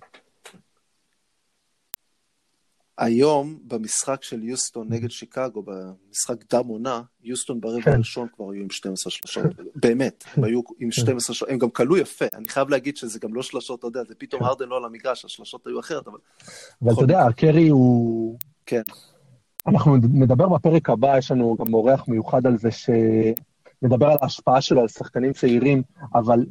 היום במשחק של יוסטון נגד שיקגו, במשחק דם עונה, יוסטון ברבע כן. הראשון כבר היו עם 12 שלשות, באמת, הם היו עם 12 שלשות, הם גם כלו יפה, אני חייב להגיד שזה גם לא שלשות, אתה יודע, זה פתאום כן. הרדן לא על המגרש, השלשות היו אחרת, אבל... אבל אתה יודע, קרי הוא... כן. אנחנו נדבר בפרק הבא, יש לנו גם אורח מיוחד על זה, שנדבר על ההשפעה שלו על שחקנים צעירים, אבל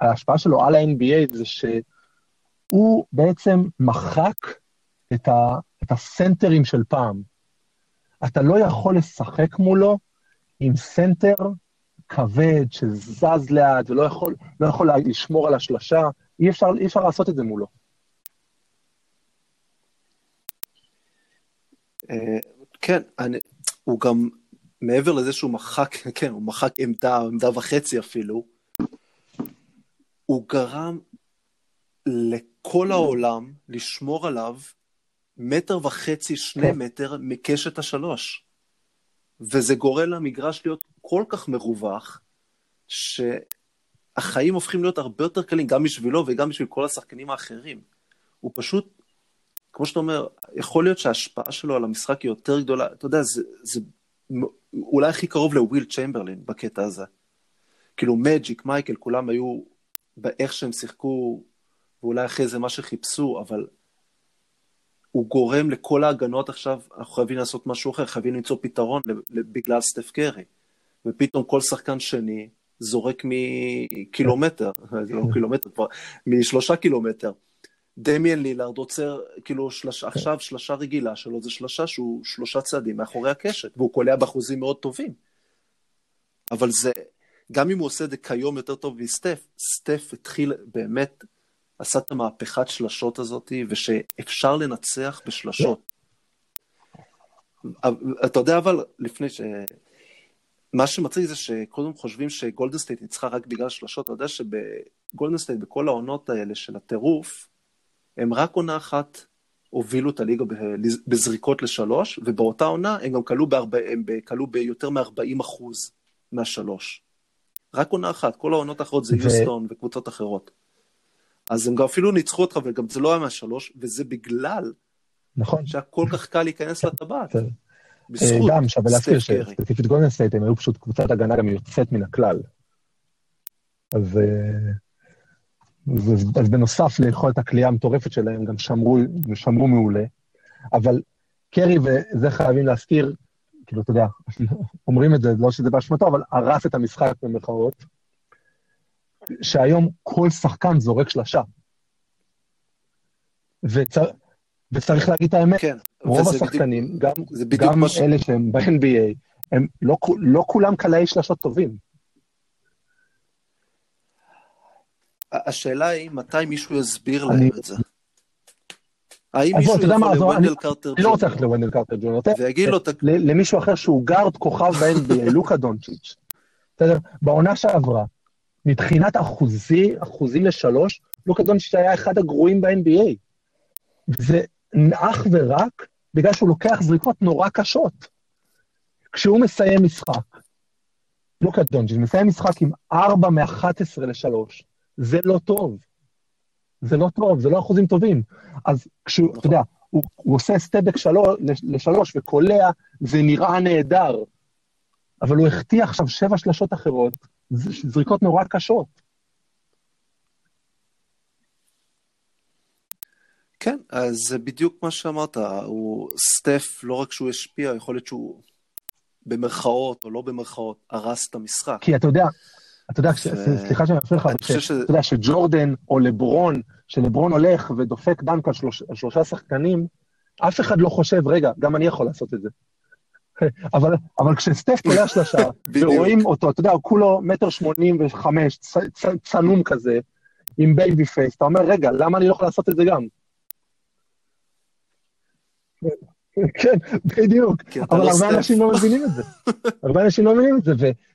ההשפעה שלו על ה-NBA זה שהוא בעצם מחק את, ה, את הסנטרים של פעם. אתה לא יכול לשחק מולו עם סנטר כבד שזז לאט ולא יכול, לא יכול לשמור על השלשה, אי אפשר, אי אפשר לעשות את זה מולו. אה, כן, אני, הוא גם, מעבר לזה שהוא מחק, כן, הוא מחק עמדה, עמדה וחצי אפילו, הוא גרם לכל העולם לשמור עליו מטר וחצי, שני כן. מטר מקשת השלוש. וזה גורם למגרש להיות כל כך מרווח, שהחיים הופכים להיות הרבה יותר קלים, גם בשבילו וגם בשביל כל השחקנים האחרים. הוא פשוט, כמו שאתה אומר, יכול להיות שההשפעה שלו על המשחק היא יותר גדולה, אתה יודע, זה, זה אולי הכי קרוב לוויל צ'מברלין בקטע הזה. כאילו מג'יק, מייקל, כולם היו באיך שהם שיחקו, ואולי אחרי זה מה שחיפשו, אבל הוא גורם לכל ההגנות עכשיו, אנחנו חייבים לעשות משהו אחר, חייבים למצוא פתרון בגלל סטף קרי. ופתאום כל שחקן שני זורק מקילומטר, לא קילומטר כבר, משלושה קילומטר. דמיאן לילארד עוצר, כאילו שלש, עכשיו שלשה רגילה שלו זה שלשה שהוא שלושה צעדים מאחורי הקשת, והוא קולע באחוזים מאוד טובים. אבל זה, גם אם הוא עושה את זה כיום יותר טוב מסטף, סטף התחיל באמת עשה את המהפכת שלשות הזאת, ושאפשר לנצח בשלשות. אתה יודע אבל, לפני ש... מה שמצחיק זה שקודם חושבים שגולדנסטייט ניצחה רק בגלל שלשות, אתה יודע שבגולדנסטייט, בכל העונות האלה של הטירוף, הם רק עונה אחת הובילו את הליגה בזריקות לשלוש, ובאותה עונה הם גם קלעו, בארבע, הם קלעו ביותר מ-40 אחוז מהשלוש. רק עונה אחת, כל העונות האחרות זה ו... יוסטון וקבוצות אחרות. אז הם גם אפילו ניצחו אותך, וגם זה לא היה מהשלוש, וזה בגלל נכון. שהיה כל כך קל להיכנס לטבעת. בזכות גם שווה להזכיר שספציפית גולדנסטייט הם היו פשוט קבוצת הגנה גם יוצאת מן הכלל. אז, אה, אז, אז בנוסף ליכולת הכלייה המטורפת שלהם, גם שמרו, שמרו מעולה. אבל קרי, וזה חייבים להזכיר, כאילו, אתה יודע, אומרים את זה, לא שזה באשמתו, אבל הרס את המשחק במרכאות. שהיום כל שחקן זורק שלשה. וצ... וצריך להגיד את האמת, כן. רוב השחקנים, בדיוק, גם, זה בדיוק גם מה ש... אלה שהם ב-NBA, הם לא, לא כולם קלעי שלשות טובים. השאלה היא מתי מישהו יסביר אני- להם את זה. האם מישהו יכול לוונדל קרטר אני לא רוצה ג'וניור ללכת לוונדל קרטר ג'וניור, ויגיד לו, "ת- ל- למישהו אחר שהוא גארד כוכב ב-NBA, לוקה דונצ'יץ'. בסדר? בעונה שעברה, מבחינת אחוזי, אחוזים לשלוש, לוקה דונצ'יץ' היה אחד הגרועים ב-NBA. זה אך ורק בגלל שהוא לוקח זריקות נורא קשות. כשהוא מסיים משחק, לוקה דונצ'יץ' מסיים משחק עם 4 מ-11 ל-3, זה לא טוב. זה לא טוב, זה לא אחוזים טובים. אז כשהוא, אתה יודע, הוא, הוא עושה סטבק שלוש, לשלוש וקולע, זה נראה נהדר. אבל הוא החטיא עכשיו שבע שלשות אחרות, זריקות נורא קשות. כן, אז זה בדיוק מה שאמרת, הוא סטף, לא רק שהוא השפיע, יכול להיות שהוא במרכאות או לא במרכאות, הרס את המשחק. כי אתה יודע, אתה יודע, ו- סליחה שאני מפריע לך, ש- אתה יודע שג'ורדן או לברון, שלברון הולך ודופק דנק על שלוש- שלושה שחקנים, אף אחד לא חושב, רגע, גם אני יכול לעשות את זה. אבל, אבל כשסטף קולע שלושה, בדיוק. ורואים אותו, אתה יודע, הוא כולו מטר שמונים וחמש, צנום כזה, עם baby face, אתה אומר, רגע, למה אני לא יכול לעשות את זה גם? כן, בדיוק. אבל לא הרבה. אנשים לא מבינים את זה. הרבה אנשים לא מבינים את זה,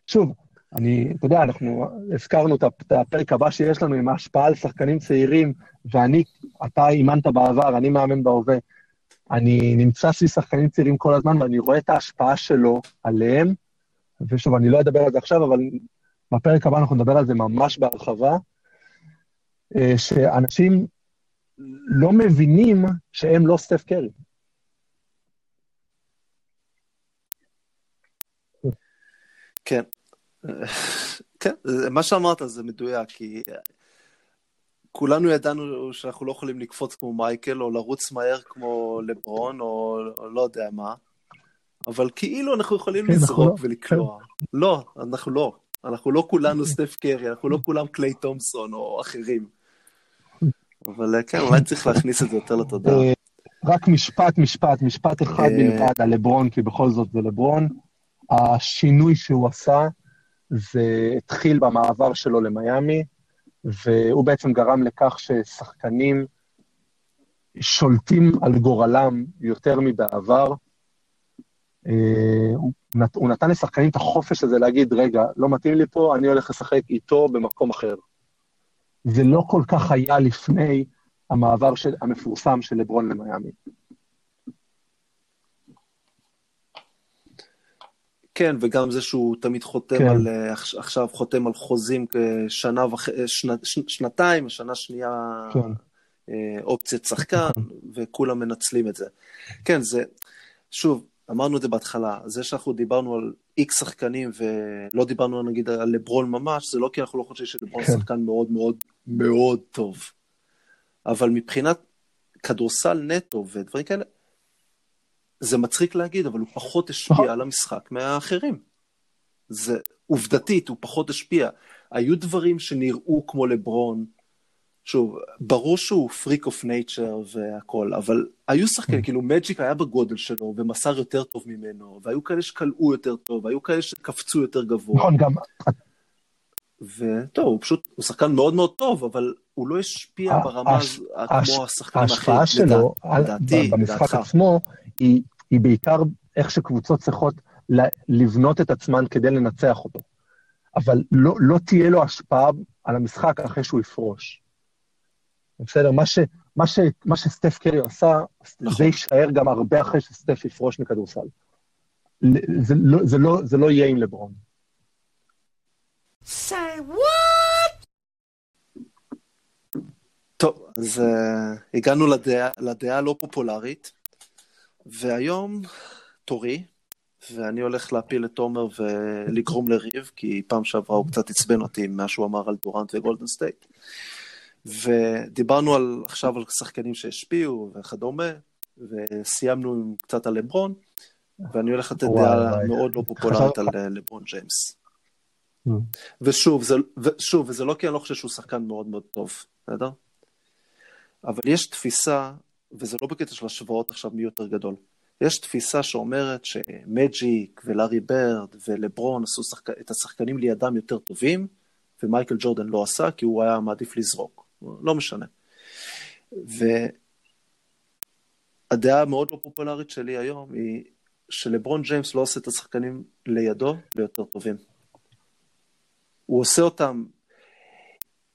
ושוב, אני, אתה יודע, אנחנו הזכרנו את הפרק הבא שיש לנו עם ההשפעה על שחקנים צעירים, ואני, אתה אימנת בעבר, אני מאמן בהווה. אני נמצא סביב שחקנים צעירים כל הזמן, ואני רואה את ההשפעה שלו עליהם, ושוב, אני לא אדבר על זה עכשיו, אבל בפרק הבא אנחנו נדבר על זה ממש בהרחבה, אה, שאנשים לא מבינים שהם לא סטף קרי. כן. כן, מה שאמרת זה מדויק, כי כולנו ידענו שאנחנו לא יכולים לקפוץ כמו מייקל, או לרוץ מהר כמו לברון, או, או לא יודע מה, אבל כאילו אנחנו יכולים כן, אנחנו לזרוק לא. ולקלוע. לא, אנחנו לא. אנחנו לא כולנו סטף קרי, אנחנו לא כולם קליי תומסון או אחרים. אבל אה, כן, אולי צריך להכניס את זה יותר לתודעה. אה, רק משפט, משפט, משפט אחד אה. בלבד על לברון, כי בכל זאת זה לברון. השינוי שהוא עשה, זה התחיל במעבר שלו למיאמי, והוא בעצם גרם לכך ששחקנים שולטים על גורלם יותר מבעבר. אה, הוא נת- הוא נתן לשחקנים את החופש הזה להגיד, רגע, לא מתאים לי פה, אני הולך לשחק איתו במקום אחר. זה לא כל כך היה לפני המעבר של, המפורסם של לברון למיאמי. כן, וגם זה שהוא תמיד חותם כן. על, אה, עכש- עכשיו חותם על חוזים כשנה וח... אה, שנה... ש... שנתיים, שנה שנייה כן. אה, אופציית שחקן, וכולם מנצלים את זה. כן, זה, שוב, אמרנו את זה בהתחלה, זה שאנחנו דיברנו על איקס שחקנים ולא דיברנו נגיד על לברון ממש, זה לא כי אנחנו לא חושבים שלברון כן. שחקן מאוד מאוד מאוד טוב. אבל מבחינת כדורסל נטו ודברים כאלה, זה מצחיק להגיד, אבל הוא פחות נכון. השפיע על המשחק מהאחרים. זה עובדתית, הוא פחות השפיע. היו דברים שנראו כמו לברון, שוב, ברור שהוא freak of nature והכל, אבל היו שחקנים, כן. כאילו מג'יק היה בגודל שלו ומסר יותר טוב ממנו, והיו כאלה שקלעו יותר טוב, והיו כאלה שקפצו יותר גבוה. נכון, גם וטוב, הוא פשוט, הוא שחקן מאוד מאוד טוב, אבל הוא לא השפיע ברמה הש- הזו- הש- כמו השחקנים האחרים. ההשפעה שלו לדעתי, במשחק לדעתך. עצמו היא, היא בעיקר איך שקבוצות צריכות לבנות את עצמן כדי לנצח אותו. אבל לא, לא תהיה לו השפעה על המשחק אחרי שהוא יפרוש. בסדר? מה, ש, מה, ש, מה שסטף קרי עשה, נכון. זה יישאר גם הרבה אחרי שסטף יפרוש מכדורסל. ל- זה לא, זה, לא, זה לא יהיה עם לברון. Say what? טוב, אז uh, הגענו לדעה, לדעה הלא פופולרית, והיום תורי, ואני הולך להפיל את תומר ולגרום לריב, כי פעם שעברה הוא קצת עצבן אותי ממה שהוא אמר על דורנט וגולדן סטייט. ודיברנו על, עכשיו על שחקנים שהשפיעו וכדומה, וסיימנו עם קצת על לברון, ואני הולך לתת דעה. מאוד לא פופולרית על אה, לברון ג'יימס. ממ. ושוב, זה, ושוב, וזה לא כי אני לא חושב שהוא שחקן מאוד מאוד טוב, בסדר? אבל יש תפיסה, וזה לא בקטע של השוואות עכשיו מי יותר גדול, יש תפיסה שאומרת שמג'יק ולארי ברד ולברון עשו שחק... את השחקנים לידם יותר טובים, ומייקל ג'ורדן לא עשה כי הוא היה מעדיף לזרוק. לא משנה. והדעה המאוד לא פופולרית שלי היום היא שלברון ג'יימס לא עושה את השחקנים לידו ליותר טובים. הוא עושה אותם,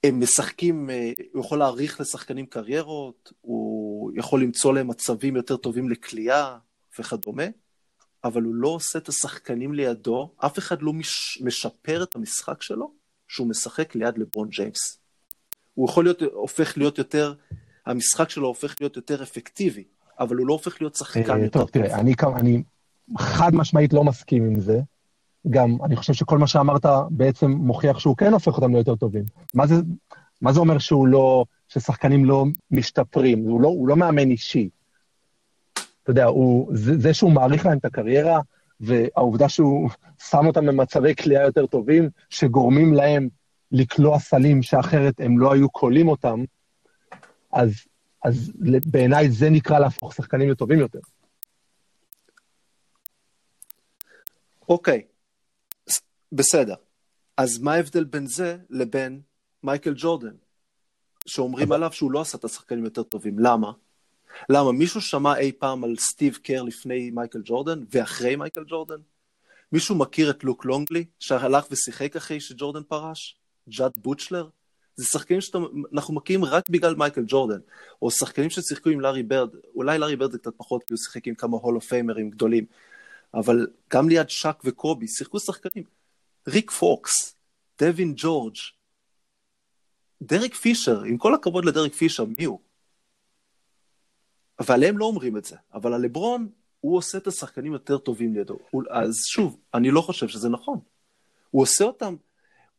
הם משחקים, אה, הוא יכול להעריך לשחקנים קריירות, הוא יכול למצוא להם מצבים יותר טובים לכלייה וכדומה, אבל הוא לא עושה את השחקנים לידו, אף אחד לא מש, משפר את המשחק שלו שהוא משחק ליד לברון ג'יימס. הוא יכול להיות, הופך להיות יותר, המשחק שלו הופך להיות יותר אפקטיבי, אבל הוא לא הופך להיות שחקן אה, יותר טוב. טוב, תראה, אני, אני חד משמעית לא מסכים עם זה. גם, אני חושב שכל מה שאמרת בעצם מוכיח שהוא כן הופך אותם ליותר טובים. מה זה, מה זה אומר שהוא לא, ששחקנים לא משתפרים? הוא לא, הוא לא מאמן אישי. אתה יודע, הוא, זה, זה שהוא מעריך להם את הקריירה, והעובדה שהוא שם אותם במצבי כליאה יותר טובים, שגורמים להם לקלוע סלים שאחרת הם לא היו כולים אותם, אז, אז בעיניי זה נקרא להפוך שחקנים לטובים יותר. אוקיי, בסדר. אז מה ההבדל בין זה לבין מייקל ג'ורדן, שאומרים. עליו שהוא לא עשה את השחקנים יותר טובים? למה? למה? מישהו שמע אי פעם על סטיב קר לפני מייקל ג'ורדן ואחרי מייקל ג'ורדן? מישהו מכיר את לוק לונגלי, שהלך ושיחק אחרי שג'ורדן פרש? ג'אד בוטשלר? זה שחקנים שאנחנו מכירים רק בגלל מייקל ג'ורדן, או שחקנים ששיחקו עם לארי ברד, אולי לארי ברד זה קצת פחות, כי הוא שיחק עם כמה Hall of Famer ים גדולים, אבל גם ליד שק וקובי שיחקו שחקנים. ריק פוקס, דווין ג'ורג', דרק פישר, עם כל הכבוד לדרק פישר, מי הוא? ועליהם לא אומרים את זה, אבל על לברון, הוא עושה את השחקנים יותר טובים לידו. אז שוב, אני לא חושב שזה נכון. הוא עושה אותם,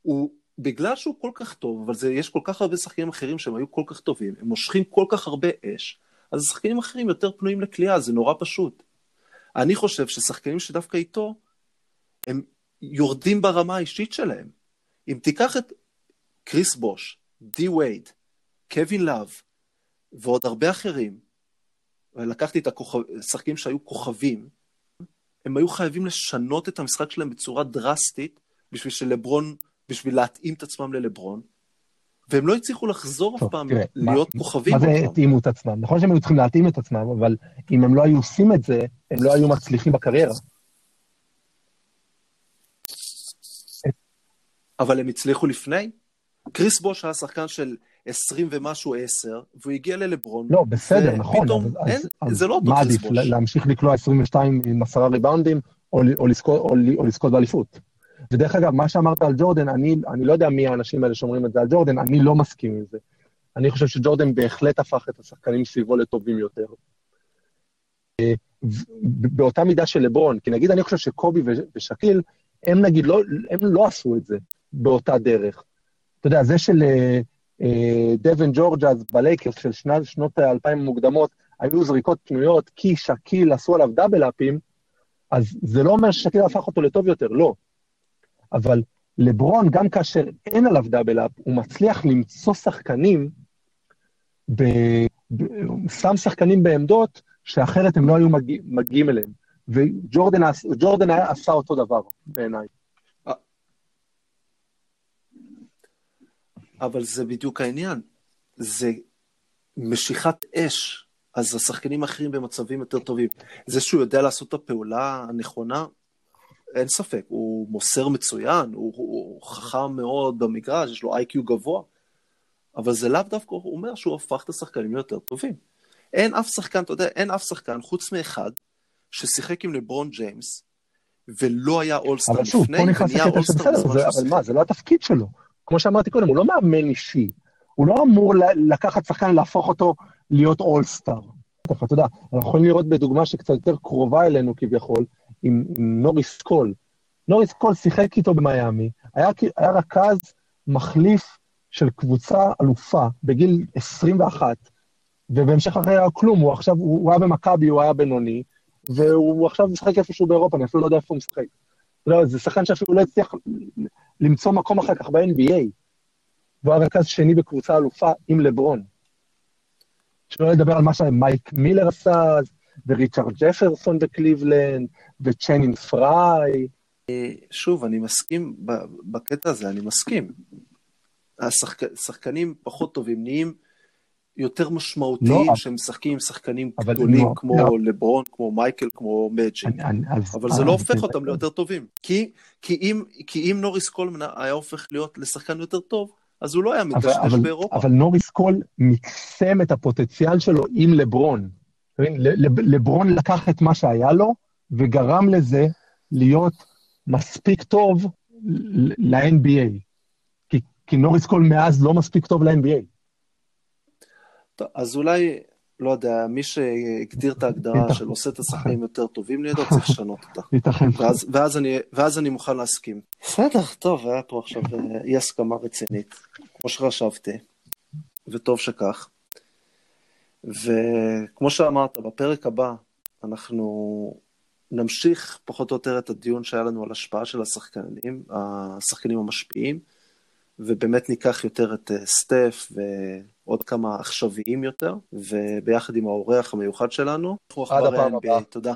הוא, בגלל שהוא כל כך טוב, אבל זה, יש כל כך הרבה שחקנים אחרים שהם היו כל כך טובים, הם מושכים כל כך הרבה אש, אז שחקנים אחרים יותר פנויים לכלייה, זה נורא פשוט. אני חושב ששחקנים שדווקא איתו, הם יורדים ברמה האישית שלהם. אם תיקח את קריס בוש, די וייד, קווין לאב, ועוד הרבה אחרים, ולקחתי את השחקנים שהיו כוכבים, הם היו חייבים לשנות את המשחק שלהם בצורה דרסטית בשביל שלברון, בשביל להתאים את עצמם ללברון, והם לא הצליחו לחזור טוב, אף פעם תראה, להיות מה, כוכבים. מה זה התאימו את עצמם? נכון שהם היו צריכים להתאים את עצמם, אבל אם הם לא היו עושים את זה, הם לא היו מצליחים בקריירה. אבל הם הצליחו לפני? קריס בוש היה שחקן של 20 ומשהו 10, והוא הגיע ללברון. לא, בסדר, נכון. פתאום, אז, אין, אז, זה לא אותו קריס בוש. מה עדיף, להמשיך לקלוע 22 עם עשרה ריבאונדים, או, או, לזכות, או, או לזכות באליפות? ודרך אגב, מה שאמרת על ג'ורדן, אני, אני לא יודע מי האנשים האלה שאומרים את זה על ג'ורדן, אני לא מסכים עם זה. אני חושב שג'ורדן בהחלט הפך את השחקנים סביבו לטובים יותר. אה, באותה מידה של לברון, כי נגיד אני חושב שקובי ושקיל, הם נגיד לא, הם לא עשו את זה באותה דרך. אתה יודע, זה של אה, דבן ג'ורג' אז בלייקרס של שנת, שנות האלפיים המוקדמות, היו זריקות פנויות כי שקיל עשו עליו דאבל-אפים, אז זה לא אומר ששקיל הפך אותו לטוב יותר, לא. אבל לברון, גם כאשר אין עליו דאבל-אפ, הוא מצליח למצוא שחקנים, ב... ב... שם שחקנים בעמדות שאחרת הם לא היו מגיע... מגיעים אליהם. וג'ורדן עשה אותו דבר, בעיניי. אבל זה בדיוק העניין. זה משיכת אש, אז השחקנים האחרים במצבים יותר טובים. זה שהוא יודע לעשות את הפעולה הנכונה, אין ספק, הוא מוסר מצוין, הוא, הוא חכם מאוד במגרש, יש לו איי-קיו גבוה, אבל זה לאו דווקא אומר שהוא הפך את השחקנים ליותר טובים. אין אף שחקן, אתה יודע, אין אף שחקן, חוץ מאחד, ששיחק עם לברון ג'יימס, ולא היה All-Star לפני, שוב, פה נכנס הקטע שבסדר, אבל מה, זה לא התפקיד שלו. כמו שאמרתי קודם, הוא לא מאמן אישי. הוא לא אמור לקחת שחקן, להפוך אותו להיות All-Star. אתה יודע, אנחנו יכולים לראות בדוגמה שקצת יותר קרובה אלינו כביכול, עם, נוריס קול. נוריס קול שיחק איתו במיאמי, היה, היה רכז מחליף של קבוצה אלופה בגיל 21, ובהמשך אחרי היה כלום, הוא עכשיו, הוא היה במכבי, הוא היה בינוני, והוא עכשיו משחק איפשהו באירופה, אני אפילו לא יודע איפה הוא משחק. לא, זה שחקן שאפילו לא הצליח למצוא מקום אחר כך ב-NBA. והוא היה רכז שני בקבוצה אלופה עם לברון. שלא לדבר על מה שמייק מילר עשה וריצ'רד ג'פרסון בקליבלנד, וצ'נין פריי. שוב, אני מסכים בקטע הזה, אני מסכים. השחקנים פחות טובים נהיים יותר משמעותיים לא, שהם משחקים עם שחקנים גדולים לא, כמו לא. לברון, כמו מייקל, כמו. אני- אני- אז- אבל זה אז- לא הופך אותם ליותר טובים. כי, כי, אם, כי אם נוריס קולמן היה הופך להיות לשחקן יותר טוב, אז הוא לא היה מדשדש באירופה. אבל נוריס קול מקסם את הפוטנציאל שלו עם לברון. לברון לקח את מה שהיה לו וגרם לזה להיות מספיק טוב ל-NBA. כי, כי נוריס קול מאז לא מספיק טוב ל-NBA. טוב, אז אולי, לא יודע, מי שהגדיר את ההגדרה. של עושה את השחקנים יותר טובים לידו, צריך לשנות אותה. ייתכן. ואז, ואז, אני, ואז אני מוכן להסכים. בסדר, טוב, היה פה עכשיו אה, אי הסכמה רצינית, כמו שחשבתי, וטוב שכך. וכמו שאמרת, בפרק הבא אנחנו נמשיך פחות או יותר את הדיון שהיה לנו על השפעה של השחקנים, השחקנים המשפיעים, ובאמת ניקח יותר את אה, סטף ועוד כמה עכשוויים יותר, וביחד עם האורח המיוחד שלנו. עד הפעם. הבאה. תודה.